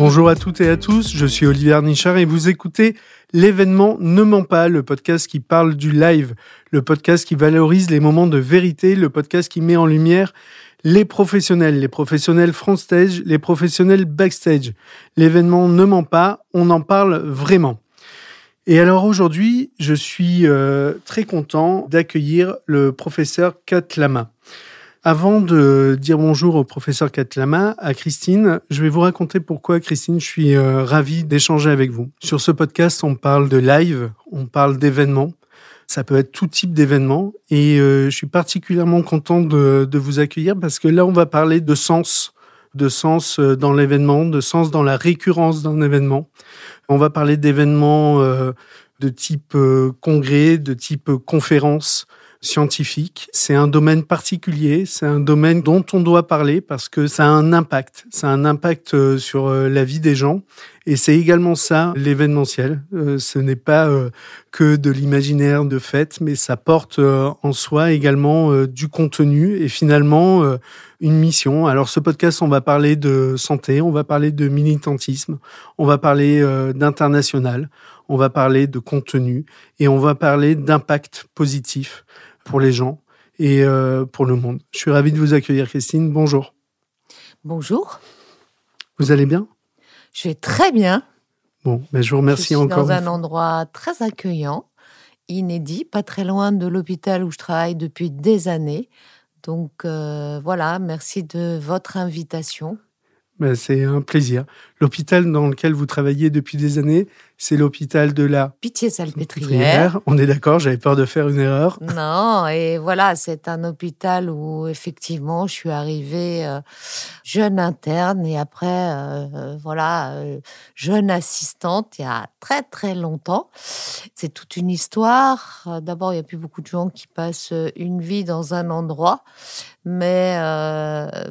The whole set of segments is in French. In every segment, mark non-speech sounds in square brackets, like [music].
Bonjour à toutes et à tous, je suis Olivier Nichard et vous écoutez l'événement Ne ment pas, le podcast qui parle du live, le podcast qui valorise les moments de vérité, le podcast qui met en lumière les professionnels, les professionnels front stage, les professionnels backstage. L'événement Ne ment pas, on en parle vraiment. Et alors aujourd'hui, je suis euh, très content d'accueillir le professeur Kat Lama. Avant de dire bonjour au professeur Katlama, à Christine, je vais vous raconter pourquoi, Christine, je suis euh, ravi d'échanger avec vous. Sur ce podcast, on parle de live, on parle d'événements. Ça peut être tout type d'événements. Et euh, je suis particulièrement content de, vous accueillir parce que là, on va parler de sens, de sens euh, dans l'événement, de sens dans la récurrence d'un événement. On va parler d'événements de type congrès, de type conférence, scientifique. C'est un domaine particulier, c'est un domaine dont on doit parler parce que ça a un impact. Ça a un impact euh, sur euh, la vie des gens. Et c'est également ça, l'événementiel. Euh, ce n'est pas que de l'imaginaire de fait, mais ça porte en soi également du contenu et finalement une mission. Alors ce podcast, on va parler de santé, on va parler de militantisme, on va parler d'international, on va parler de contenu et on va parler d'impact positif pour les gens et euh, pour le monde. Je suis ravi de vous accueillir, Christine. Bonjour. Bonjour. Vous allez bien? Je vais très bien. Bon, mais ben, je vous remercie je suis encore. Dans un endroit très accueillant, inédit, pas très loin de l'hôpital où je travaille depuis des années. Donc euh, voilà, merci de votre invitation. Ben, c'est un plaisir. L'hôpital dans lequel vous travaillez depuis des années, c'est l'hôpital de la Pitié-Salpêtrière. On est d'accord, j'avais peur de faire une erreur. Non, et voilà, c'est un hôpital où effectivement je suis arrivée euh, jeune interne et après, euh, voilà, euh, jeune assistante il y a très très longtemps. C'est toute une histoire. D'abord, il n'y a plus beaucoup de gens qui passent une vie dans un endroit, mais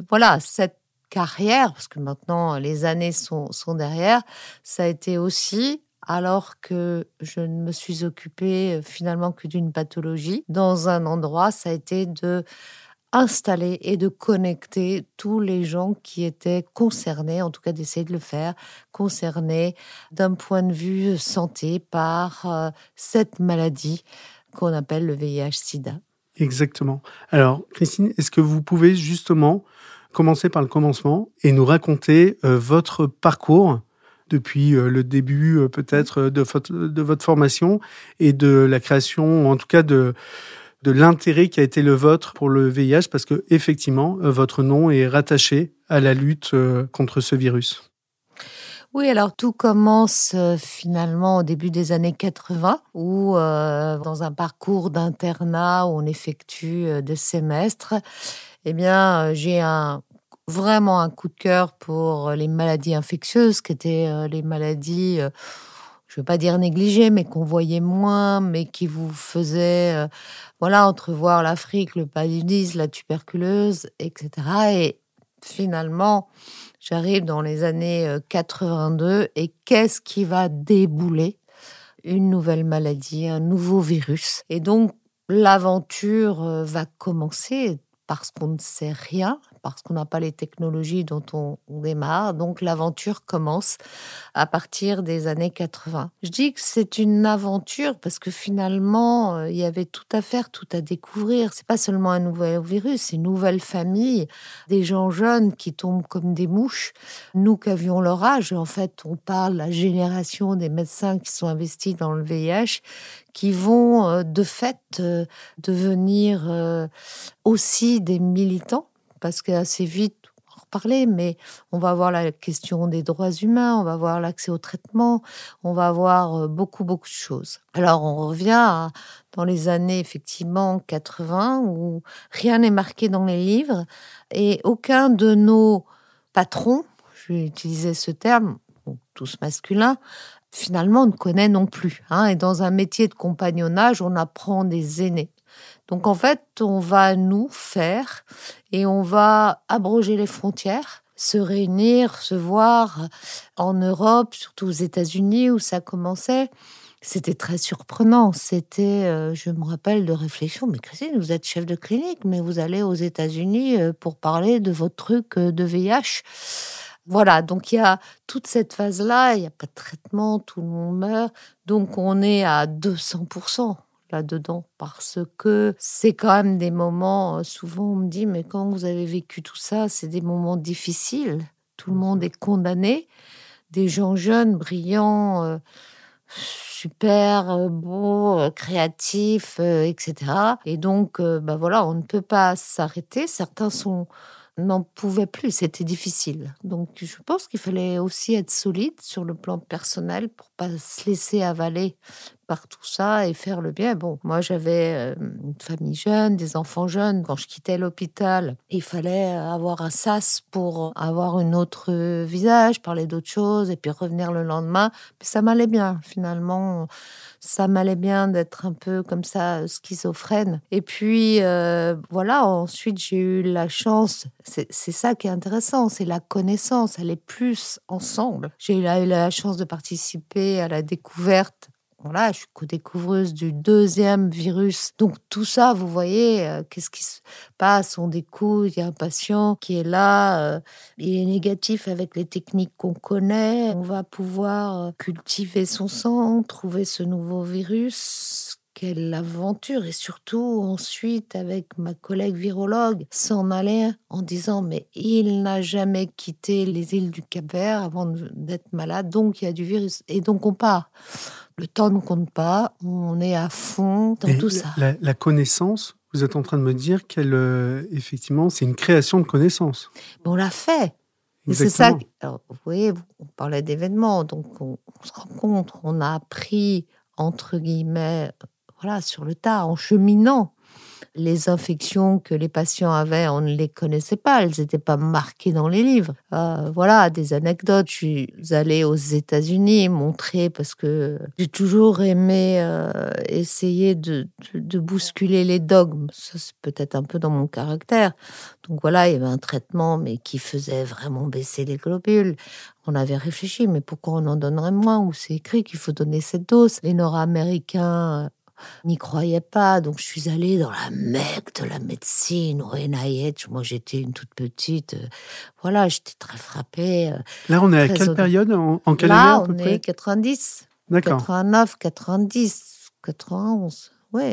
voilà, cette carrière, parce que maintenant les années sont, sont derrière, ça a été aussi alors que je ne me suis occupée euh, finalement que d'une pathologie dans un endroit, ça a été de installer et de connecter tous les gens qui étaient concernés, en tout cas d'essayer de le faire, concernés d'un point de vue santé par euh, cette maladie qu'on appelle le VIH-Sida. Exactement. Alors, Christine, est-ce que vous pouvez justement commencer par le commencement et nous raconter euh, votre parcours depuis euh, le début euh, peut-être de votre, formation et de la création, en tout cas de, de l'intérêt qui a été le vôtre pour le VIH, parce que effectivement, votre nom est rattaché à la lutte contre ce virus. Oui, alors tout commence finalement au début des années 80, où dans un parcours d'internat où on effectue des semestres, eh bien, j'ai un vraiment un coup de cœur pour les maladies infectieuses, qui étaient les maladies, je ne veux pas dire négligées, mais qu'on voyait moins, mais qui vous faisaient, voilà, entrevoir l'Afrique, le paludisme, la tuberculose, etc. Et finalement, j'arrive dans les années 82 et qu'est-ce qui va débouler Une nouvelle maladie, un nouveau virus? Et donc, l'aventure va commencer parce qu'on ne sait rien, parce qu'on n'a pas les technologies dont on, démarre. Donc l'aventure commence à partir des années 80. Je dis que c'est une aventure parce que finalement, euh, il y avait tout à faire, tout à découvrir. C'est pas seulement un nouvel virus, c'est une nouvelle famille, des gens jeunes qui tombent comme des mouches. Nous qui avions leur âge, en fait, on parle la génération des médecins qui sont investis dans le VIH, qui vont euh, de fait euh, devenir aussi des militants parce qu'assez vite, on va reparler, mais on va voir la question des droits humains, on va voir l'accès au traitement, on va voir euh, beaucoup, beaucoup de choses. Alors, on revient dans les années, effectivement, 80, où rien n'est marqué dans les livres, et aucun de nos patrons, je vais utiliser ce terme, tous masculins, finalement, ne connaît non plus. Hein. Et dans un métier de compagnonnage, on apprend des aînés. Donc en fait, on va nous faire et on va abroger les frontières, se réunir, se voir en Europe, surtout aux États-Unis où ça commençait. C'était très surprenant. C'était, euh, je me rappelle de réflexion, mais Christine, vous êtes chef de clinique, mais vous allez aux États-Unis euh, pour parler de votre truc euh, de VIH. Voilà, donc il y a toute cette phase-là, il n'y a pas de traitement, tout le monde meurt, donc on est à 200% là-dedans parce que c'est quand même des moments, souvent on me dit, mais quand vous avez vécu tout ça, c'est des moments difficiles, tout le monde est condamné, des gens jeunes, brillants, euh, super euh, beaux, créatifs, etc. Et donc, bah voilà, on ne peut pas s'arrêter, certains sont n'en pouvait plus, c'était difficile. Donc je pense qu'il fallait aussi être solide sur le plan personnel pour pas se laisser avaler par tout ça et faire le bien. Bon, moi j'avais euh, une famille jeune, des enfants jeunes. Quand je quittais l'hôpital, il fallait avoir un sas pour avoir un autre visage, parler d'autre chose et puis revenir le lendemain. Ça m'allait bien finalement ça m'allait bien d'être un peu comme ça schizophrène. Et puis euh, voilà, ensuite j'ai eu la chance, c'est ça qui est intéressant, c'est la connaissance, elle est plus ensemble. J'ai eu la chance de participer à la découverte voilà, je suis co-découvreuse du deuxième virus. Donc tout ça, vous voyez, euh, qu'est-ce qui se passe? On découvre, il y a un patient qui est là, euh, il est négatif avec les techniques qu'on connaît. On va pouvoir euh, cultiver son sang, trouver ce nouveau virus. Quelle aventure et surtout ensuite avec ma collègue virologue s'en aller en disant mais il n'a jamais quitté les îles du Cap-Vert avant d'être malade donc il y a du virus et donc on part le temps ne compte pas, on est à fond dans tout ça. La, connaissance, vous êtes en train de me dire qu'elle, euh, effectivement, c'est une création de connaissance. on l'a fait. c'est ça. vous voyez, on parlait d'événements, donc on, se rencontre, on a appris entre guillemets, voilà, sur le tas, en cheminant les infections que les patients avaient, on ne les connaissait pas, elles n'étaient pas marquées dans les livres. Euh, voilà, des anecdotes. Je suis allée aux États-Unis montrer parce que j'ai toujours aimé euh, essayer de, de, bousculer les dogmes. Ça, c'est peut-être un peu dans mon caractère. Donc voilà, il y avait un traitement, mais qui faisait vraiment baisser les globules. On avait réfléchi, mais pourquoi on en donnerait moins? Où c'est écrit qu'il faut donner cette dose? Les Nord-Américains n'y croyais pas. Donc, je suis allée dans la Mecque de la médecine, au NIH. Moi, j'étais une toute petite. Euh, voilà, j'étais très frappée. Euh, Là, on est à quelle période En, en quelle Là, on est 90. D'accord. 89, 90, 91. Oui.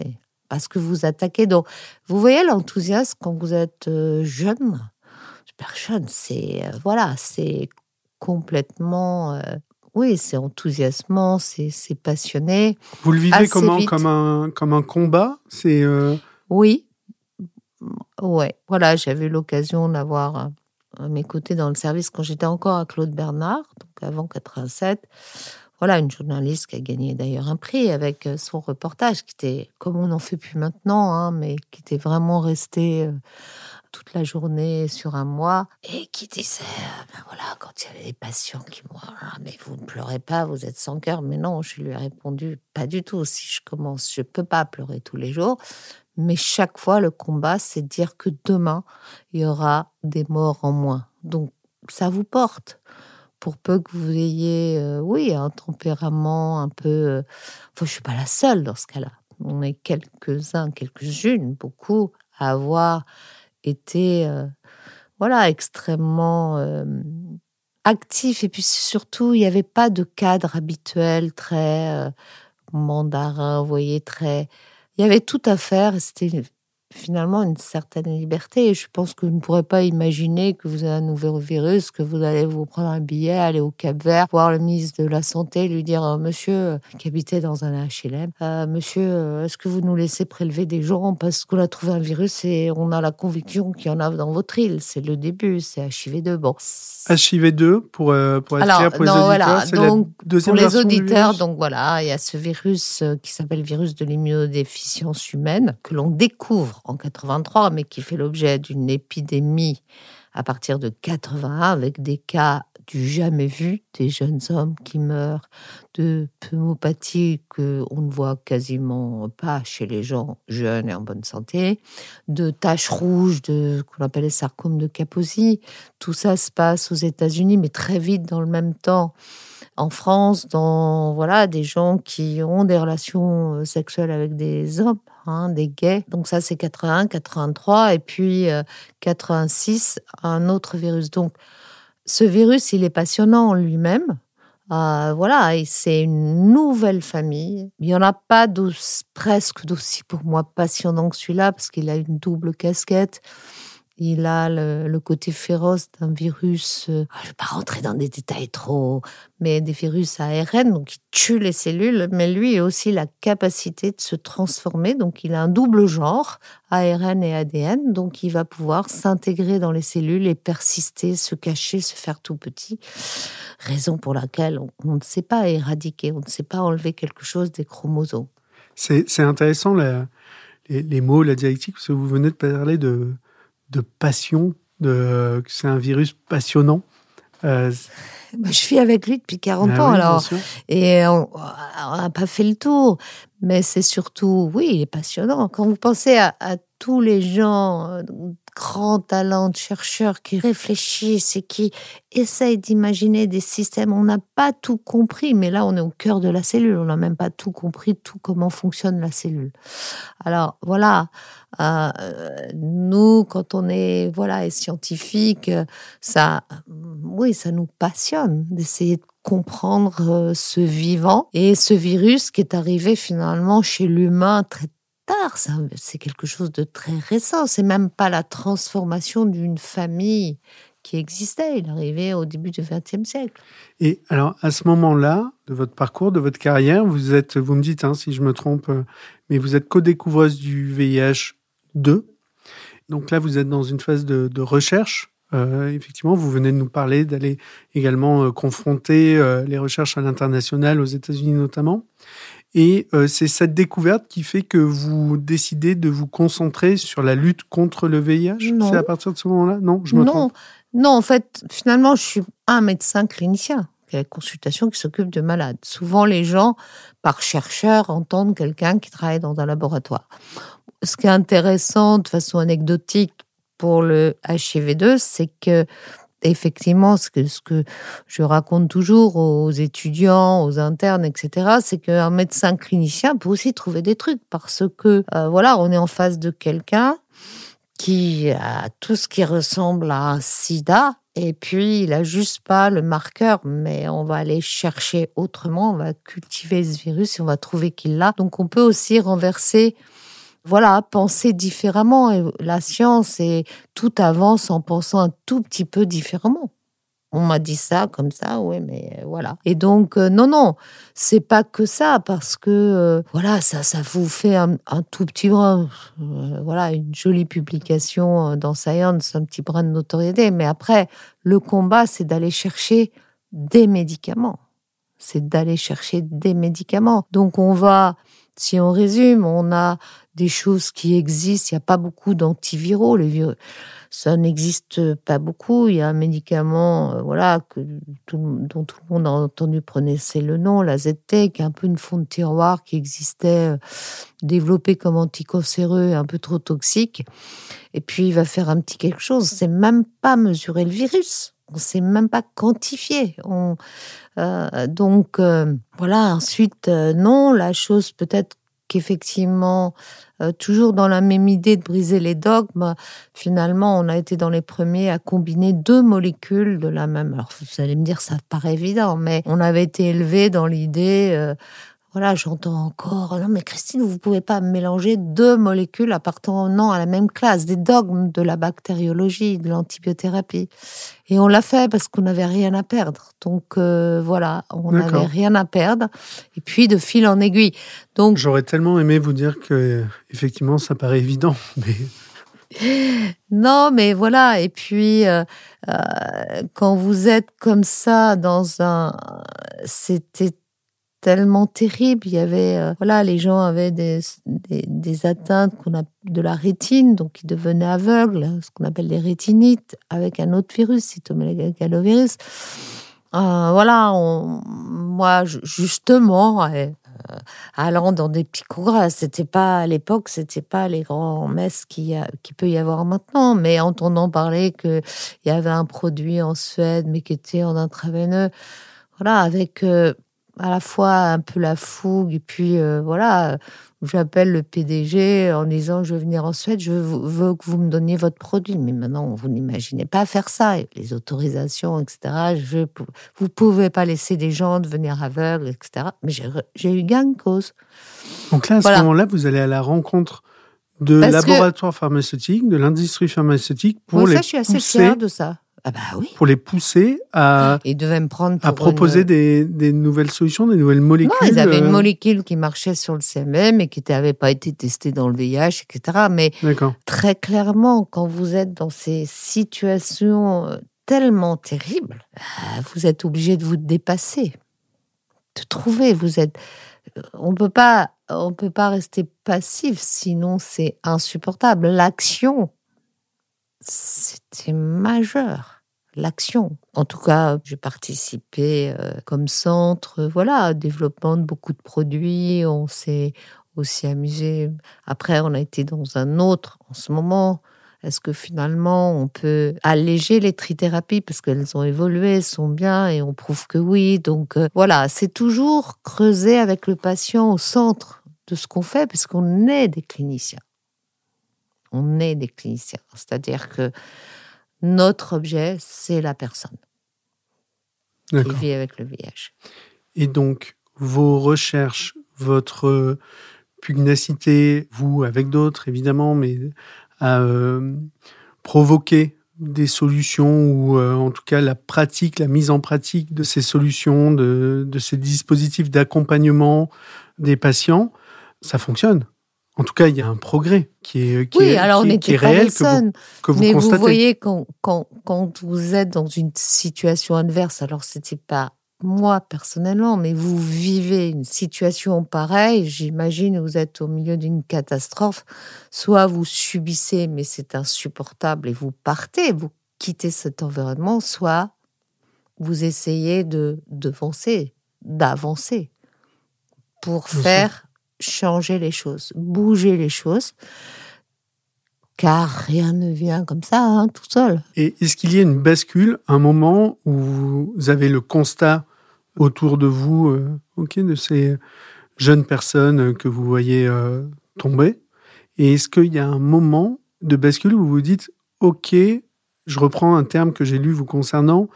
Parce que vous attaquez. Donc, vous voyez l'enthousiasme quand vous êtes euh, jeune? Super jeune, c'est. voilà, c'est complètement oui, c'est enthousiasmant, c'est passionné. Vous le vivez comment comme un, comme un combat? C'est euh, Oui. Ouais. Voilà, j'avais eu l'occasion d'avoir à mes côtés dans le service quand j'étais encore à Claude Bernard, donc avant 87. Voilà, une journaliste qui a gagné d'ailleurs un prix avec euh, son reportage, qui était, comme on n'en fait plus maintenant, hein, mais qui était vraiment resté euh, toute la journée sur un mois et qui disait ben voilà quand il y avait des patients qui m'ont ah, mais vous ne pleurez pas vous êtes sans cœur. Mais non je lui ai répondu pas du tout. Si je commence je peux pas pleurer tous les jours. Mais chaque fois le combat c'est dire que demain il y aura des morts en moins. Donc ça vous porte. Pour peu que vous ayez euh, oui un tempérament un peu euh, je suis pas la seule dans ce cas-là. On est quelques-uns quelques-unes beaucoup à avoir était euh, voilà extrêmement euh, actif. Et puis surtout il n'y avait pas de cadre habituel très euh, mandarin, vous voyez très il y avait tout à faire, c'était finalement une certaine liberté. Et je pense que vous ne pourrez pas imaginer que vous avez un nouveau virus, que vous allez vous prendre un billet, aller au Cap Vert, voir le ministre de la Santé, lui dire euh, Monsieur, euh, qui habitait dans un HLM, euh, Monsieur, est-ce que vous nous laissez prélever des gens parce qu'on a trouvé un virus et on a la conviction qu'il y en a dans votre île? C'est le début, c'est HIV2. Bon. HIV2, pour, pour être clair, pour les auditeurs, voilà, donc, Pour les auditeurs, donc voilà, il y a ce virus qui s'appelle virus de l'immunodéficience humaine que l'on découvre en 83, mais qui fait l'objet d'une épidémie à partir de 81 avec des cas du jamais vu, des jeunes hommes qui meurent de pneumopathie que on ne voit quasiment pas chez les gens jeunes et en bonne santé, de taches rouges, de qu'on appelle les sarcomes de Kaposi. Tout ça se passe aux États-Unis, mais très vite dans le même temps en France, dans voilà des gens qui ont des relations euh, sexuelles avec des hommes, hein, des gays. Donc ça c'est 81, 83 et puis 86 euh, un autre virus. Donc ce virus, il est passionnant en lui-même. Euh, voilà, et c'est une nouvelle famille. Il n'y en a pas presque d'aussi pour moi passionnant que celui-là, parce qu'il a une double casquette. Il a le, côté féroce d'un virus. Euh, ah, je ne vais pas rentrer dans des détails trop, mais des virus ARN, donc qui tuent les cellules. Mais lui a aussi la capacité de se transformer. Donc il a un double genre, ARN et ADN. Donc il va pouvoir s'intégrer dans les cellules et persister, se cacher, se faire tout petit. Raison pour laquelle on, ne sait pas éradiquer, on ne sait pas enlever quelque chose des chromosomes. C'est intéressant les, les, mots, la dialectique, parce que vous venez de parler de de passion, de, c'est un virus passionnant. Euh, [laughs] je suis avec lui depuis 40 ah ans, alors. Et on n'a pas fait le tour. Mais c'est surtout, oui, il est passionnant. Quand vous pensez à, à tous les gens euh, grands talents de chercheurs qui réfléchissent et qui essayent d'imaginer des systèmes. On n'a pas tout compris, mais là, on est au cœur de la cellule. On n'a même pas tout compris, tout comment fonctionne la cellule. Alors, voilà. Euh, nous, quand on est voilà scientifique, ça, oui, ça nous passionne d'essayer de comprendre euh, ce vivant et ce virus qui est arrivé finalement chez l'humain très c'est quelque chose de très récent. C'est même pas la transformation d'une famille qui existait. Il arrivait au début du XXe siècle. Et alors, à ce moment-là, de votre parcours, de votre carrière, vous êtes, vous me dites hein, si je me trompe, euh, mais vous êtes co-découvreuse du VIH 2. Donc là, vous êtes dans une phase de, recherche. Euh, effectivement, vous venez de nous parler d'aller également euh, confronter les recherches à l'international, aux États-Unis notamment. Et euh, c'est cette découverte qui fait que vous décidez de vous concentrer sur la lutte contre le VIH C'est à partir de ce moment-là? Non, je me non. trompe. Non, en fait, finalement, je suis un médecin clinicien qui a la consultation qui s'occupe de malades. Souvent, les gens, par chercheur, entendent quelqu'un qui travaille dans un laboratoire. Ce qui est intéressant de façon anecdotique pour le HIV2, c'est que effectivement, ce que, ce que je raconte toujours aux étudiants, aux internes, etc., c'est qu'un médecin clinicien peut aussi trouver des trucs parce que, euh, voilà, on est en face de quelqu'un qui a tout ce qui ressemble à un sida, et puis il a juste pas le marqueur, mais on va aller chercher autrement, on va cultiver ce virus et on va trouver qu'il l'a. Donc on peut aussi renverser voilà, penser différemment. Et la science et tout avance en pensant un tout petit peu différemment. On m'a dit ça comme ça, oui, mais euh, voilà. Et donc, euh, non, non, c'est pas que ça, parce que, euh, voilà, ça, ça vous fait un, tout petit brin, voilà, une jolie publication dans Science, un petit brin de notoriété. Mais après, le combat, c'est d'aller chercher des médicaments. C'est d'aller chercher des médicaments. Donc, on va, si on résume, on a des choses qui existent. Il n'y a pas beaucoup d'antiviraux. Virus, ça n'existe pas beaucoup. Il y a un médicament, euh, voilà, que dont tout le monde a entendu prononcer le nom, la ZT, est un peu une fond de tiroir qui existait, euh, développé comme anticancéreux, un peu trop toxique. Et puis il va faire un petit quelque chose. C'est même pas mesurer le virus. On sait même pas quantifier. On, euh, donc voilà. Ensuite, non, la chose peut-être qu'effectivement, euh, toujours dans la même idée de briser les dogmes, finalement, on a été dans les premiers à combiner deux molécules de la même. Alors, vous allez me dire, ça paraît évident, mais on avait été élevé dans l'idée. Euh, voilà, j'entends encore, non mais Christine, vous pouvez pas mélanger deux molécules appartenant à la même classe, des dogmes de la bactériologie, de l'antibiothérapie. Et on l'a fait parce qu'on n'avait rien à perdre. Donc euh, voilà, on n'avait rien à perdre. Et puis de fil en aiguille. Donc j'aurais tellement aimé vous dire que effectivement ça paraît évident, [laughs] mais non, mais voilà. Et puis, euh, euh, quand vous êtes comme ça dans un, c'était tellement terrible. Il y avait, euh, voilà, les gens avaient des, des, atteintes qu'on a de la rétine, donc ils devenaient aveugles, ce qu'on appelle des rétinites, avec un autre virus, cytomégalovirus. Euh, voilà, moi, justement, euh, allant dans des petits congrès, c'était pas à l'époque, c'était pas les grands messes qui, qui peut y avoir maintenant, mais entendant parler qu'il y avait un produit en Suède, mais qui était en intraveineux, voilà, avec à la fois un peu la fougue et puis euh, voilà, j'appelle le PDG en disant je veux venir en Suède, je veux que vous me donniez votre produit. Mais maintenant, vous n'imaginez pas faire ça, les autorisations, etc. Je, vous pouvez pas laisser des gens devenir aveugles, etc. Mais j'ai eu gain de cause. Donc là, à ce moment-là, vous allez à la rencontre de laboratoires pharmaceutiques, de l'industrie pharmaceutique pour les ça, je suis assez fière de ça. Ah bah oui. Pour les pousser à, ils devaient me prendre à proposer des, des, nouvelles solutions, des nouvelles molécules. Non, ils avaient une euh, molécule qui marchait sur le CMM et qui n'avait pas été testée dans le VIH, etc. Mais très clairement, quand vous êtes dans ces situations euh, tellement terribles, bah, vous êtes obligé de vous dépasser, de trouver. Vous êtes, euh, on peut pas, on peut pas rester passif, sinon c'est insupportable. L'action, c'était majeur l'action. En tout cas, j'ai participé euh, comme centre, voilà, développement de beaucoup de produits. On s'est aussi amusé. Après, on a été dans un autre en ce moment. Est-ce que finalement on peut alléger les trithérapies? Parce qu'elles ont évolué, sont bien et on prouve que oui. Donc euh, voilà, c'est toujours creuser avec le patient au centre de ce qu'on fait parce qu'on est des cliniciens. On est des cliniciens. C'est-à-dire que notre objet, c'est la personne qui vit avec le VIH. Et donc, vos recherches, votre pugnacité, vous avec d'autres évidemment, mais à euh, provoquer des solutions ou euh, en tout cas la pratique, la mise en pratique de ces solutions, de, de ces dispositifs d'accompagnement des patients, ça fonctionne. En tout cas, il y a un progrès qui est, qui oui, est, alors on qui, réel que vous, Mais vous voyez, quand, quand, quand, vous êtes dans une situation adverse, alors c'était pas moi personnellement, mais vous vivez une situation pareille, j'imagine vous êtes au milieu d'une catastrophe, soit vous subissez, mais c'est insupportable et vous partez, vous quittez cet environnement, soit vous essayez de d'avancer, d'avancer pour faire changer les choses, bouger les choses, car rien ne vient comme ça, hein, tout seul. Et est-ce qu'il y a une bascule, un moment où vous avez le constat autour de vous, euh, ok, de ces jeunes personnes que vous voyez euh, tomber, et est-ce qu'il y a un moment de bascule où vous vous dites, ok, je reprends un terme que j'ai lu vous concernant,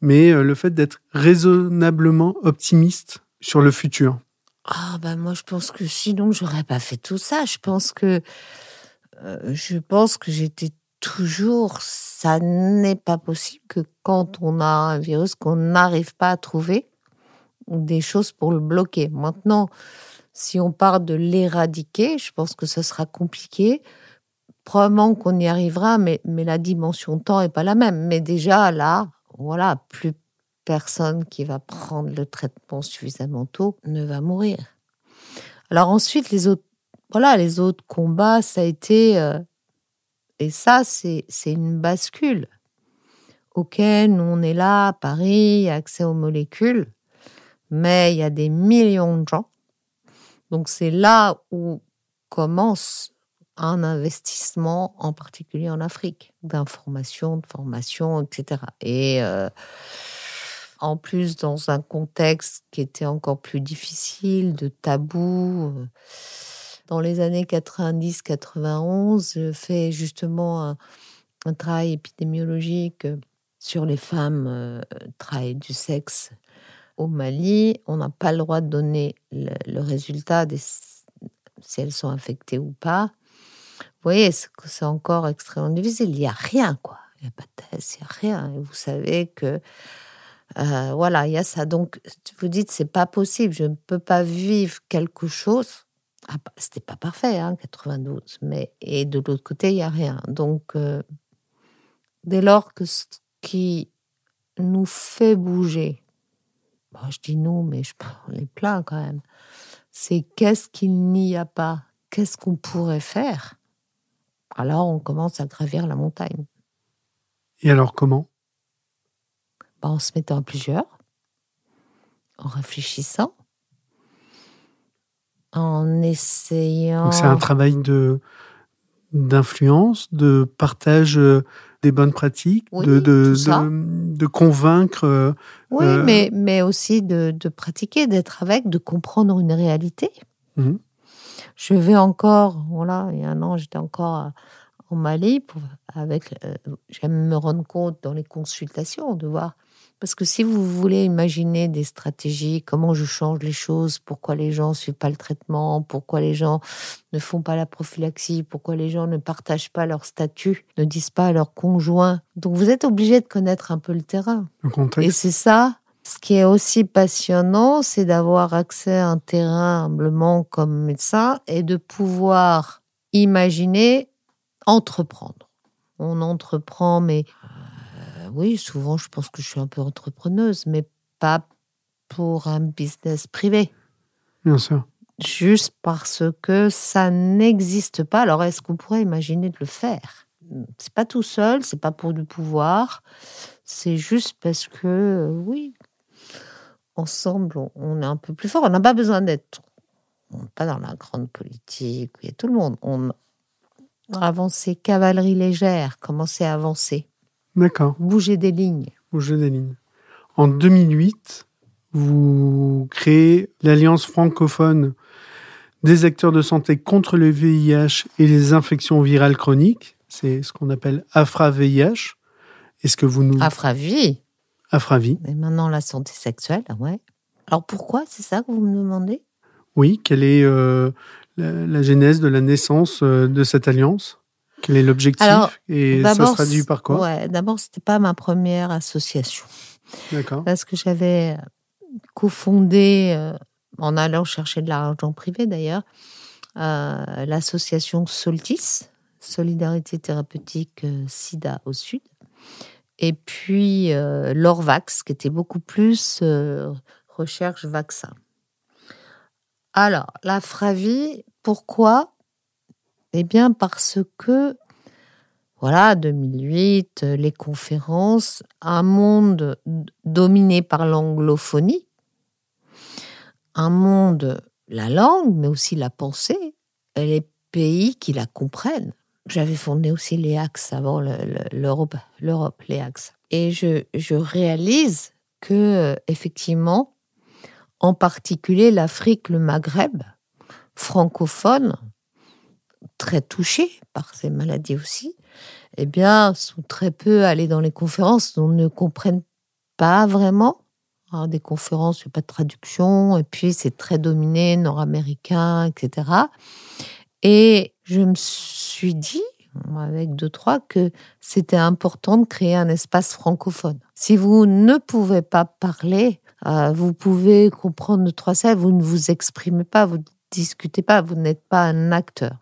mais euh, le fait d'être raisonnablement optimiste sur le futur? Ah ben moi je pense que sinon j'aurais pas fait tout ça. Je pense que euh, je pense que j'étais toujours ça n'est pas possible que quand on a un virus qu'on n'arrive pas à trouver des choses pour le bloquer. Maintenant, si on part de l'éradiquer, je pense que ce sera compliqué. Probablement qu'on y arrivera, mais, mais la dimension temps est pas la même. Mais déjà là, voilà, plus personne qui va prendre le traitement suffisamment tôt ne va mourir. Alors ensuite, les autres, voilà, les autres combats, ça a été, euh, et ça, c'est une bascule. Ok, nous on est là, Paris, accès aux molécules, mais il y a des millions de gens. Donc c'est là où commence un investissement, en particulier en Afrique, d'information, de formation, etc. Et en plus dans un contexte qui était encore plus difficile, de tabou. Euh. Dans les années 90-91, je fais justement un, travail épidémiologique sur les femmes euh, travail du sexe au Mali. On n'a pas le droit de donner le, résultat si elles sont infectées ou pas. Vous voyez, c'est encore extrêmement difficile? Il n'y a rien, quoi. Il n'y a pas de test, il n'y a rien. Et vous savez que euh, voilà, il y a ça. Donc, vous dites, c'est pas possible, je ne peux pas vivre quelque chose. Ah, C'était pas parfait, hein, 92, mais et de l'autre côté, il y a rien. Donc, euh, dès lors que ce qui nous fait bouger, je dis nous, mais je, on est plein quand même, c'est qu'est-ce qu'il n'y a pas, qu'est-ce qu'on pourrait faire? Alors, on commence à gravir la montagne. Et alors, comment? En se mettant à plusieurs, en réfléchissant, en essayant. C'est un travail de d'influence, de partage euh, des bonnes pratiques, Oui, de, de, de, de convaincre. euh, Oui, Euh, mais, mais aussi de, de pratiquer, d'être avec, de comprendre une réalité. Mhm. Je vais encore, voilà, il y a un an, j'étais encore en Mali pour, avec, euh, j'aime me rendre compte dans les consultations de voir, parce que si vous voulez imaginer des stratégies, comment je change les choses, pourquoi les gens ne suivent pas le traitement, pourquoi les gens ne font pas la prophylaxie, pourquoi les gens ne partagent pas leur statut, ne disent pas à leur conjoint. Donc vous êtes obligé de connaître un peu le terrain. le Et contexte. c'est ça, ce qui est aussi passionnant, c'est d'avoir accès à un terrain humblement comme médecin et de pouvoir imaginer entreprendre. On entreprend, mais oui, souvent je pense que je suis un peu entrepreneuse, mais pas pour un business privé. Bien sûr. Juste parce que ça n'existe pas. Alors, est-ce qu'on pourrait imaginer de le faire? C'est pas tout seul, c'est pas pour du pouvoir. C'est juste parce que, euh, oui, ensemble, on- on est un peu plus fort. On n'a pas besoin d'être. On n'est pas dans la grande politique, il y a tout le monde. On avancer cavalerie légère, commencer à avancer, D'accord. bouger des lignes. Jeu des lignes. En 2008, vous créez l'Alliance francophone des acteurs de santé contre le VIH et les infections virales chroniques. C'est ce qu'on appelle AFRA-VIH. Est-ce que vous nous... Afravi. AFRAVI. Et maintenant, la santé sexuelle, ouais. Alors pourquoi C'est ça que vous me demandez? Oui, quelle est euh, la, la genèse de la naissance euh, de cette alliance? Quel est l'objectif Alors, Et ça se traduit par quoi Ouais, d'abord, c'était pas ma première association D'accord. parce que j'avais cofondé, euh, en allant chercher de l'argent privé d'ailleurs, euh, l'association Soltis, Solidarité thérapeutique euh, SIDA au Sud, et puis l'Orvax, qui était beaucoup plus recherche vaccin. Alors, la Fravi, pourquoi Eh bien, parce que voilà, 2008, euh, les conférences, un monde dominé par l'anglophonie, un monde, la langue, mais aussi la pensée, les pays qui la comprennent. J'avais fondé aussi les Axes avant le- le- l'Europe, l'Europe, les Axes. Et je, je réalise que, effectivement, en particulier l'Afrique, le Maghreb, francophone, très touchés par ces maladies aussi, eh bien, sont très peu allés dans les conférences, on ne comprennent pas vraiment. Alors, des conférences, il n'y a pas de traduction, et puis c'est très dominé, nord-américain, etc. Et je me suis dit, avec deux, trois, que c'était important de créer un espace francophone. Si vous ne pouvez pas parler, euh, vous pouvez comprendre trois ça, vous ne vous exprimez pas, vous ne discutez pas, vous n'êtes pas un acteur.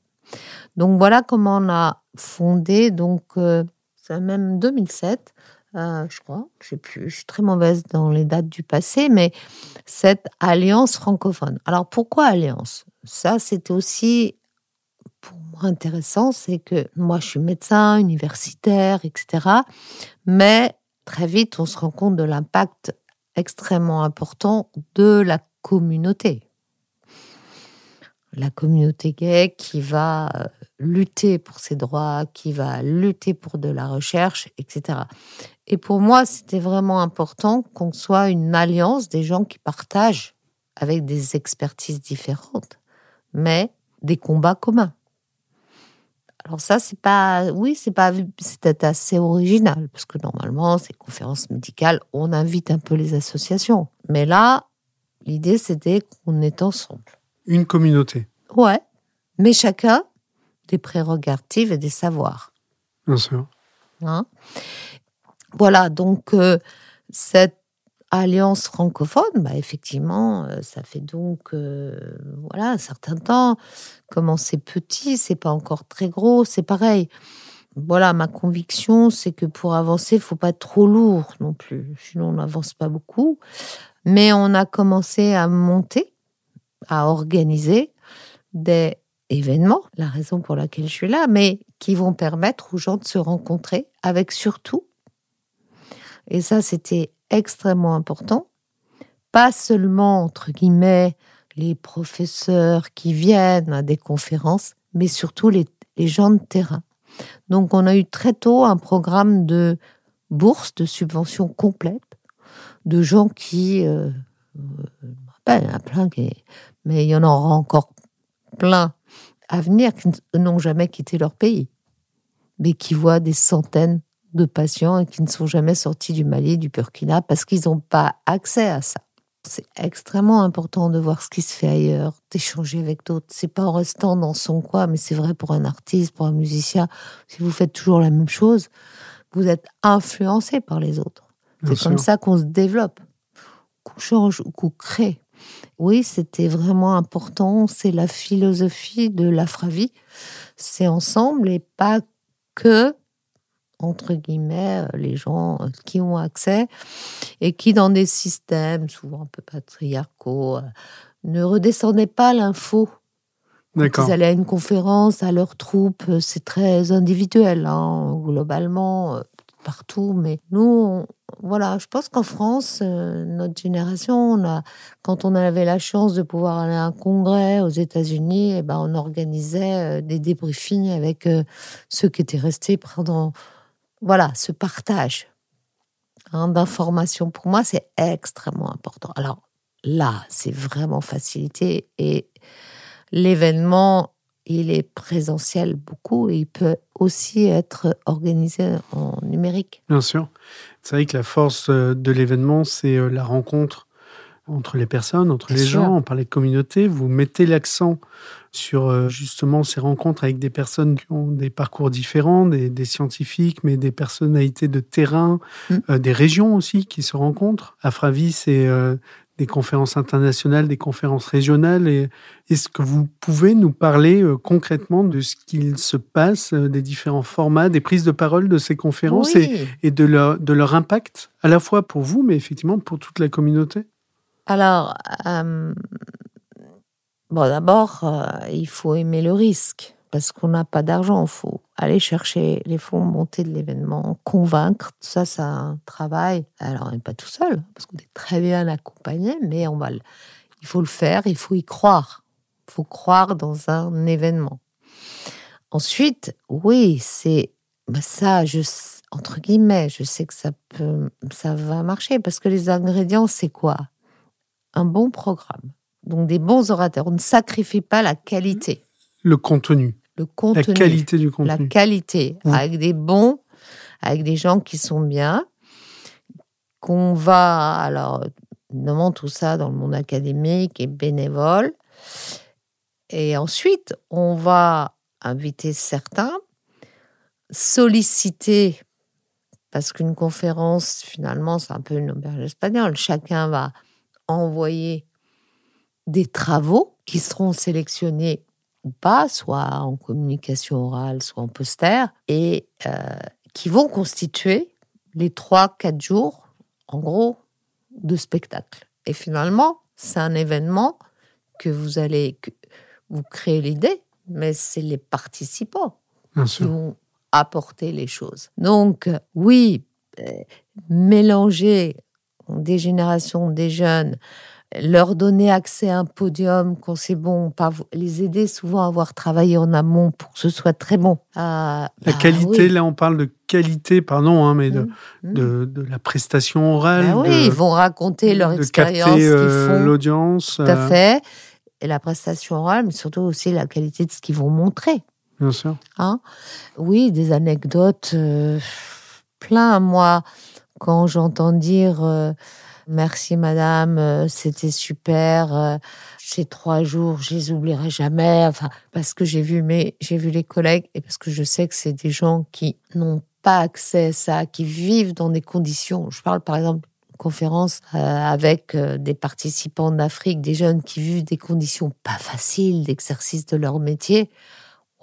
Donc voilà comment on a fondé, donc euh, c'est même 2007, euh, je crois, je sais plus, je suis très mauvaise dans les dates du passé, mais cette alliance francophone. Alors pourquoi alliance? Ça, c'était aussi pour moi intéressant, c'est que moi je suis médecin, universitaire, etc. Mais très vite, on se rend compte de l'impact extrêmement important de la communauté la communauté gay qui va euh, lutter pour ses droits, qui va lutter pour de la recherche, etc. Et pour moi, c'était vraiment important qu'on soit une alliance des gens qui partagent avec des expertises différentes, mais des combats communs. Alors ça, c'est pas, oui, c'est pas, c'était assez original parce que normalement, ces conférences médicales, on invite un peu les associations, mais là, l'idée c'était qu'on est ensemble. Une communauté, Ouais, mais chacun des prérogatives et des savoirs. bien sûr. hein? Voilà, donc euh, cette alliance francophone, bah, effectivement, euh, ça fait donc euh, voilà un certain temps. Comment c'est petit, c'est pas encore très gros, c'est pareil. Voilà, ma conviction, c'est que pour avancer, il faut pas être trop lourd non plus, sinon on n'avance pas beaucoup. Mais on a commencé à monter, à organiser des événements, la raison pour laquelle je suis là, mais qui vont permettre aux gens de se rencontrer avec surtout, et ça c'était extrêmement important, pas seulement, entre guillemets, les professeurs qui viennent à des conférences, mais surtout les, gens de terrain. Donc on a eu très tôt un programme de bourse, de subvention complète, de gens qui, euh, euh il plein, mais il y en aura encore plein à venir qui n'ont jamais quitté leur pays, mais qui voient des centaines de patients et qui ne sont jamais sortis du Mali, du Burkina, parce qu'ils n'ont pas accès à ça. C'est extrêmement important de voir ce qui se fait ailleurs, d'échanger avec d'autres. C'est pas en restant dans son coin, mais c'est vrai pour un artiste, pour un musicien. Si vous faites toujours la même chose, vous êtes influencé par les autres. C'est comme ça qu'on se développe, qu'on change ou qu'on crée. Oui, c'était vraiment important. C'est la philosophie de l'Afravie. C'est ensemble et pas que entre guillemets, euh, les gens euh, qui ont accès et qui, dans des systèmes souvent un peu patriarcaux, euh, ne redescendaient pas l'info. Ils allaient à une conférence, à leur troupe, c'est très individuel, hein, globalement, partout. Mais nous, voilà, je pense qu'en France, notre génération, on a, quand on avait la chance de pouvoir aller à un congrès aux États-Unis, eh ben, on organisait des débriefings avec ceux qui étaient restés pendant voilà, ce partage hein, d'informations, pour moi, c'est extrêmement important. Alors là, c'est vraiment facilité et l'événement, il est présentiel beaucoup et il peut aussi être organisé en numérique. Bien sûr. C'est vrai que la force euh, de l'événement, c'est euh, la rencontre entre les personnes, entre les gens. On parlait de communauté. Vous mettez l'accent sur euh, justement ces rencontres avec des personnes qui ont des parcours différents, des, scientifiques, mais des personnalités de terrain, mm. euh, des régions aussi qui se rencontrent. Afravi, c'est euh, des conférences internationales, des conférences régionales. Est-ce que vous pouvez nous parler concrètement de ce qu'il se passe, des différents formats, des prises de parole de ces conférences et, de, leur, de leur impact, à la fois pour vous, mais effectivement pour toute la communauté? Alors, Bon, d'abord, euh, il faut aimer le risque parce qu'on n'a pas d'argent. Il faut aller chercher les fonds monter de l'événement, convaincre. Ça, c'est un travail. Alors, on n'est pas tout seul parce qu'on est très bien accompagné, mais on va il faut le faire, il faut y croire. Il faut croire dans un événement. Ensuite, oui, c'est bah, ça, entre guillemets, je sais que ça peut, ça va marcher parce que les ingrédients, c'est quoi? Un bon programme, donc des bons orateurs. On ne sacrifie pas la qualité. Le contenu. Le contenu. La qualité du contenu. La qualité. Avec des bons, avec des gens qui sont bien, qu'on va, alors, évidemment, tout ça dans le monde académique et bénévole. Et ensuite, on va inviter certains, solliciter, parce qu'une conférence, finalement, c'est un peu une auberge espagnole. Chacun va envoyer des travaux qui seront sélectionnés ou pas, soit en communication orale, soit en poster, et euh, qui vont constituer les trois, quatre jours, en gros, de spectacle. Et finalement, c'est un événement que vous allez, vous créer l'idée, mais c'est les participants qui vont apporter les choses. Donc, oui, euh, mélanger des générations, des jeunes, leur donner accès à un podium quand c'est bon, pas les aider souvent à avoir travaillé en amont pour que ce soit très bon. la bah qualité, là on parle de qualité, pardon, hein, mais de, mmh, mmh. de, la prestation orale. Bah oui, ils vont raconter leur expérience, euh, l'audience. Tout à euh. fait. Et la prestation orale, mais surtout aussi la qualité de ce qu'ils vont montrer. Bien sûr. Hein oui, des anecdotes euh, plein. Moi, quand j'entends dire Merci madame, euh, c'était super. Euh, ces trois jours, je les oublierai jamais. Enfin, parce que j'ai vu mes, j'ai vu les collègues et parce que je sais que c'est des gens qui n'ont pas accès à ça, qui vivent dans des conditions. Je parle par exemple conférence euh, avec des participants d'Afrique, des jeunes qui vivent des conditions pas faciles d'exercice de leur métier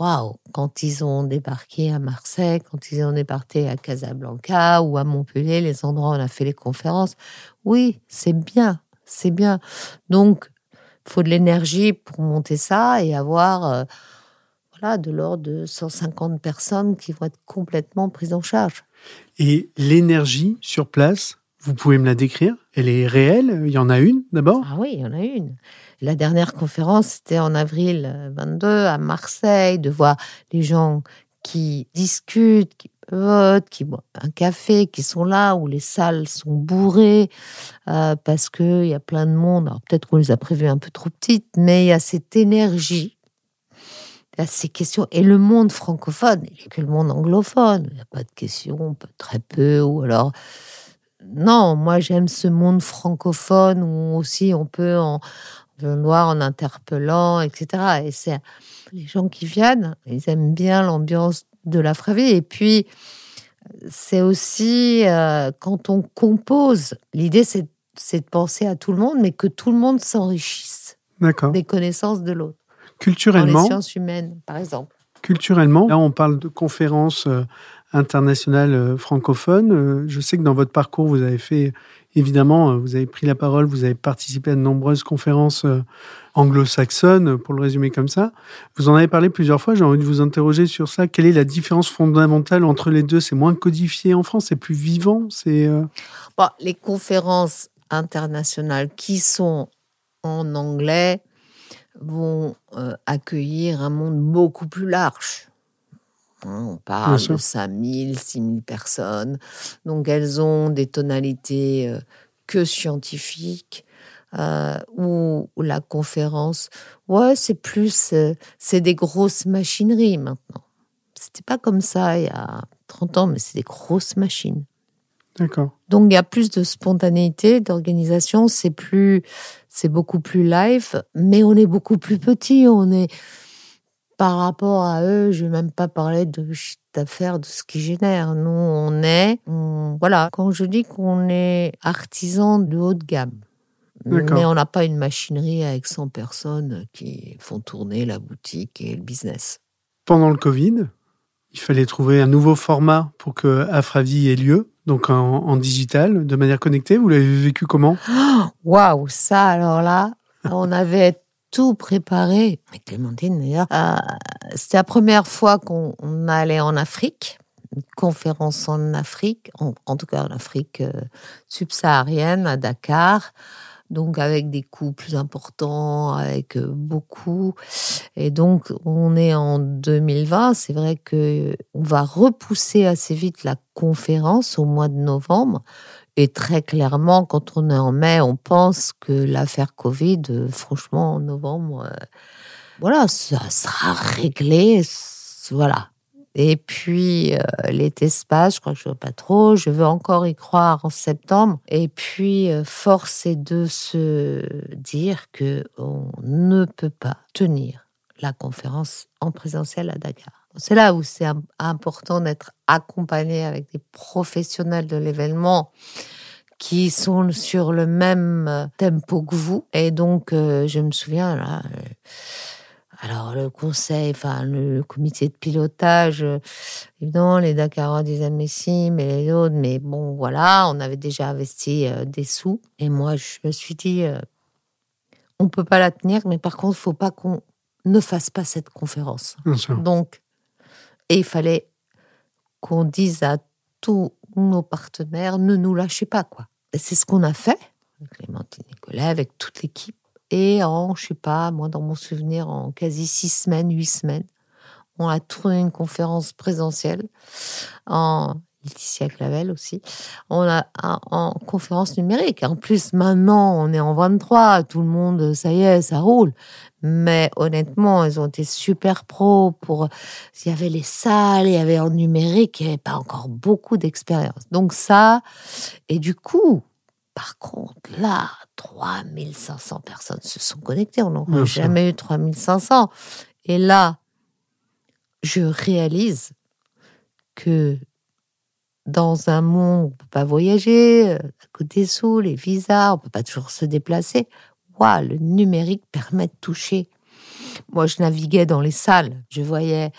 waouh, quand ils ont débarqué à Marseille, quand ils ont débarqué à Casablanca ou à Montpellier, les endroits où on a fait les conférences, oui, c'est bien, c'est bien. Donc, il faut de l'énergie pour monter ça et avoir euh, voilà, de l'ordre de 150 personnes qui vont être complètement prises en charge. Et l'énergie sur place, Vous pouvez me la décrire? Elle est réelle? Il y en a une d'abord? Ah oui, il y en a une. La dernière conférence, c'était en avril 22 à Marseille, de voir les gens qui discutent, qui votent, qui boivent un café, qui sont là, où les salles sont bourrées, euh, parce qu'il y a plein de monde. Alors peut-être qu'on les a prévues un peu trop petites, mais il y a cette énergie, a ces questions. Et le monde francophone, il n'y a que le monde anglophone. Il n'y a pas de questions, très peu, ou alors... Non, moi j'aime ce monde francophone où aussi on peut en, noir en interpellant, etc. Et c'est les gens qui viennent, ils aiment bien l'ambiance de la vraie vie. Et puis, c'est aussi euh, quand on compose, l'idée c'est, de penser à tout le monde, mais que tout le monde s'enrichisse des connaissances de l'autre. Culturellement. Dans les sciences humaines, par exemple. Culturellement, là on parle de conférences euh, internationales euh, francophones. Je sais que dans votre parcours, vous avez fait Évidemment, euh, vous avez pris la parole, vous avez participé à de nombreuses conférences euh, anglo-saxonnes, pour le résumer comme ça. Vous en avez parlé plusieurs fois, j'ai envie de vous interroger sur ça. Quelle est la différence fondamentale entre les deux? C'est moins codifié en France, c'est plus vivant c'est euh Les conférences internationales qui sont en anglais vont accueillir un monde beaucoup plus large. Hein, on parle de 5000, 6000 personnes. Donc elles ont des tonalités euh, que scientifiques. Euh, ou, la conférence, ouais, c'est plus, euh, c'est des grosses machineries maintenant. C'était pas comme ça il y a 30 ans, mais c'est des grosses machines. D'accord. Donc il y a plus de spontanéité, d'organisation, c'est plus, c'est beaucoup plus live, mais on est beaucoup plus petit, on est, par rapport à eux, je vais même pas parler de d'affaires, de ce qui génère. Nous, on est, voilà, quand je dis qu'on est artisan de haut de gamme, mais on n'a pas une machinerie avec 100 personnes qui font tourner la boutique et le business. Pendant le Covid, il fallait trouver un nouveau format pour que Afravi ait lieu, donc en, digital, de manière connectée. Vous l'avez vécu comment? Waouh, ça alors là, on avait tout préparé. Clémentine, d'ailleurs, euh, c'était la première fois qu'on allait en Afrique, une conférence en Afrique, en, tout cas en Afrique euh, subsaharienne, à Dakar. Donc avec des coûts plus importants, avec euh, beaucoup. Et donc on est en 2020. C'est vrai que on va repousser assez vite la conférence au mois de novembre. Et très clairement, quand on est en mai, on pense que l'affaire Covid, euh, franchement, en novembre, euh, voilà, ça sera réglé. Voilà. Et puis, euh, l'été se passe, je crois que je ne veux pas trop, je veux encore y croire en septembre. Et puis, force est de se dire que on ne peut pas tenir la conférence en présentiel à Dakar. C'est là où c'est important d'être accompagné avec des professionnels de l'événement qui sont sur le même euh, tempo que vous. Et donc, euh, je me souviens, là, euh, alors le conseil, enfin le comité de pilotage, évidemment, les Dakarois disaient mais si, mais les autres, mais bon, voilà, on avait déjà investi des sous. Et moi, je me suis dit, on peut pas la tenir, mais par contre, faut pas qu'on ne fasse pas cette conférence. Donc, et il fallait qu'on dise à tous nos partenaires, ne nous lâchez pas, quoi. C'est ce qu'on a fait, Clémentine Nicolas, avec toute l'équipe. Et en, je sais pas, moi, dans mon souvenir, en quasi six semaines, huit semaines, on a tourné une conférence présentielle en Laetitia Clavel aussi. On a en conférence numérique. En plus, maintenant, on est en 23, tout le monde, ça y est, ça roule. Mais honnêtement, ils ont été super pros pour. Il y avait les salles, il y avait en numérique, il n'y avait pas encore beaucoup d'expérience. Donc ça, et du coup, par contre, là, 3500 personnes se sont connectées. On n'aurait jamais eu 3500. Et là, je réalise que dans un monde où on ne peut pas voyager, euh, à côté sous, les visas, on ne peut pas toujours se déplacer le numérique permet de toucher. Moi, je naviguais dans les salles. Je voyais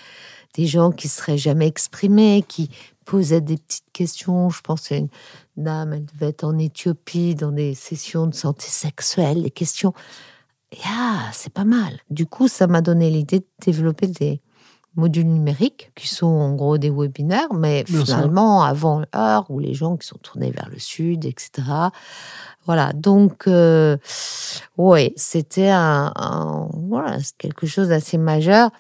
des gens qui seraient jamais exprimés, qui posaient des petites questions. Je pensais à une dame, elle devait être en Éthiopie dans des sessions de santé sexuelle, des questions. ah, c'est pas mal. Du coup, ça m'a donné l'idée de développer des, modules numériques qui sont en gros des webinaires, mais finalement avant l'heure où les gens qui sont tournés vers le sud, etc. Voilà, donc euh, ouais, c'était un, voilà, quelque chose d'assez majeur.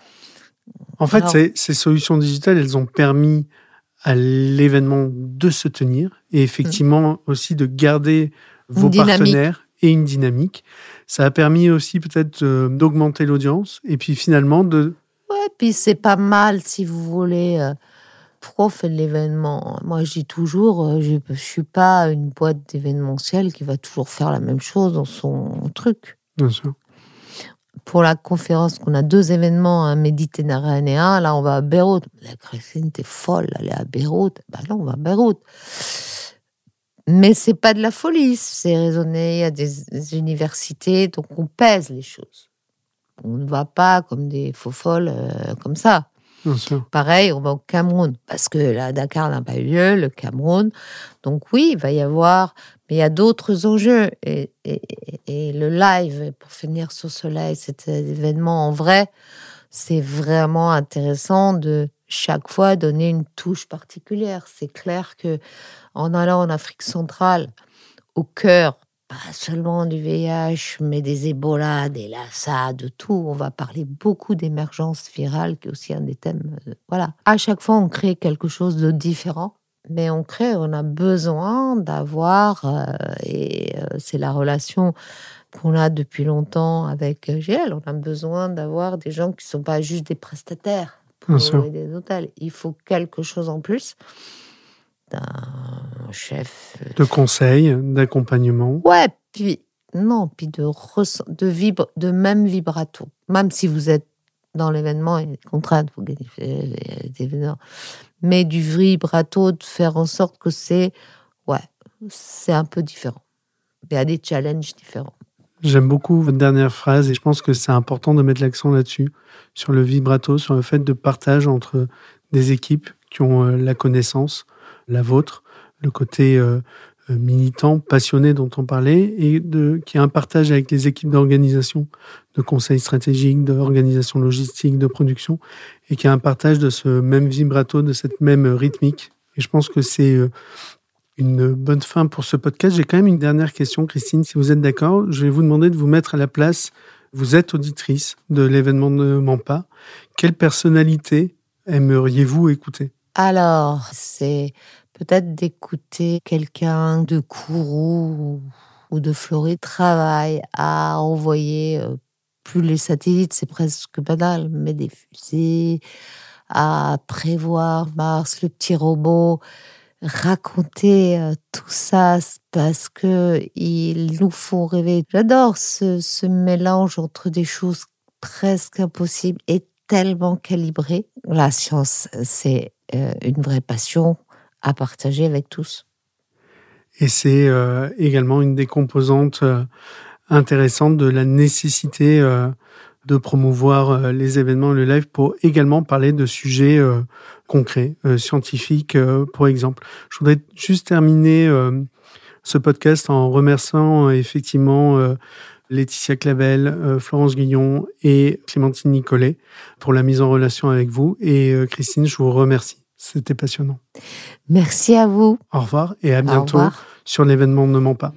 En fait, ces, ces, solutions digitales, elles ont permis à l'événement de se tenir et effectivement aussi de garder vos partenaires et une dynamique. Ça a permis aussi peut-être euh, d'augmenter l'audience et puis finalement de puis c'est pas mal si vous voulez. Euh, fait de l'événement Moi, je dis toujours, euh, je ne suis pas une boîte d'événementiel qui va toujours faire la même chose dans son truc. Bien sûr. Pour la conférence, qu'on a deux événements, un méditerranéen, là, on va à Beyrouth. La Christine, t'es folle, aller à Beyrouth. Ben là, on va à Beyrouth. Mais c'est pas de la folie, c'est raisonné à des universités, donc on pèse les choses. On ne va pas comme des faux folles euh, comme ça. Pareil, on va au Cameroun, parce que la Dakar n'a pas eu lieu, le Cameroun. Donc oui, il va y avoir, mais il y a d'autres enjeux. Et, le live, pour finir sur ce live, cet événement en vrai, c'est vraiment intéressant de chaque fois donner une touche particulière. C'est clair que en allant en Afrique centrale, au cœur pas seulement du VIH, mais des Ebola, des Lassa, de tout. On va parler beaucoup d'émergence virale, qui est aussi un des thèmes. Euh, voilà. À chaque fois, on crée quelque chose de différent. Mais on crée, on a besoin d'avoir, euh, et euh, c'est la relation qu'on a depuis longtemps avec GL, on a besoin d'avoir des gens qui ne sont pas juste des prestataires pour des hôtels. Il faut quelque chose en plus d'un chef. Euh, de conseil, d'accompagnement. Ouais, puis non, puis de de vibre, de même vibrato. Même si vous êtes dans l'événement, des contraintes pour gagner des événements. Mais du vibrato, de faire en sorte que c'est, ouais, c'est un peu différent. Il y a des challenges différents. J'aime beaucoup votre dernière phrase et je pense que c'est important de mettre l'accent là-dessus, sur le vibrato, sur le fait de partage entre des équipes qui ont euh, la connaissance, la vôtre, le côté euh, euh, militant, passionné dont on parlait, et de, qui a un partage avec les équipes d'organisation, de conseils stratégiques, d'organisation logistique, de production, et qui a un partage de ce même vibrato, de cette même rythmique. Et je pense que c'est euh, une bonne fin pour ce podcast. J'ai quand même une dernière question, Christine, si vous êtes d'accord. Je vais vous demander de vous mettre à la place. Vous êtes auditrice de l'événement Ne ment pas. Quelle personnalité aimeriez-vous écouter? Alors, c'est peut-être d'écouter quelqu'un de Kourou ou de Floride travaille à envoyer euh, plus les satellites, c'est presque banal, mais des fusées, à prévoir Mars, le petit robot, raconter euh, tout ça parce que ils nous font rêver. J'adore ce, ce mélange entre des choses presque impossibles et tellement calibrées. La science, c'est une vraie passion à partager avec tous. Et c'est euh, également une des composantes euh, intéressantes de la nécessité de promouvoir les événements, le live, pour également parler de sujets concrets, scientifiques, pour exemple. Je voudrais juste terminer ce podcast en remerciant effectivement Laetitia Clavel, Florence Guillon et Clémentine Nicolet pour la mise en relation avec vous. Et Christine, je vous remercie. C'était passionnant. Merci à vous. Au revoir et à bientôt sur l'événement Ne ment pas.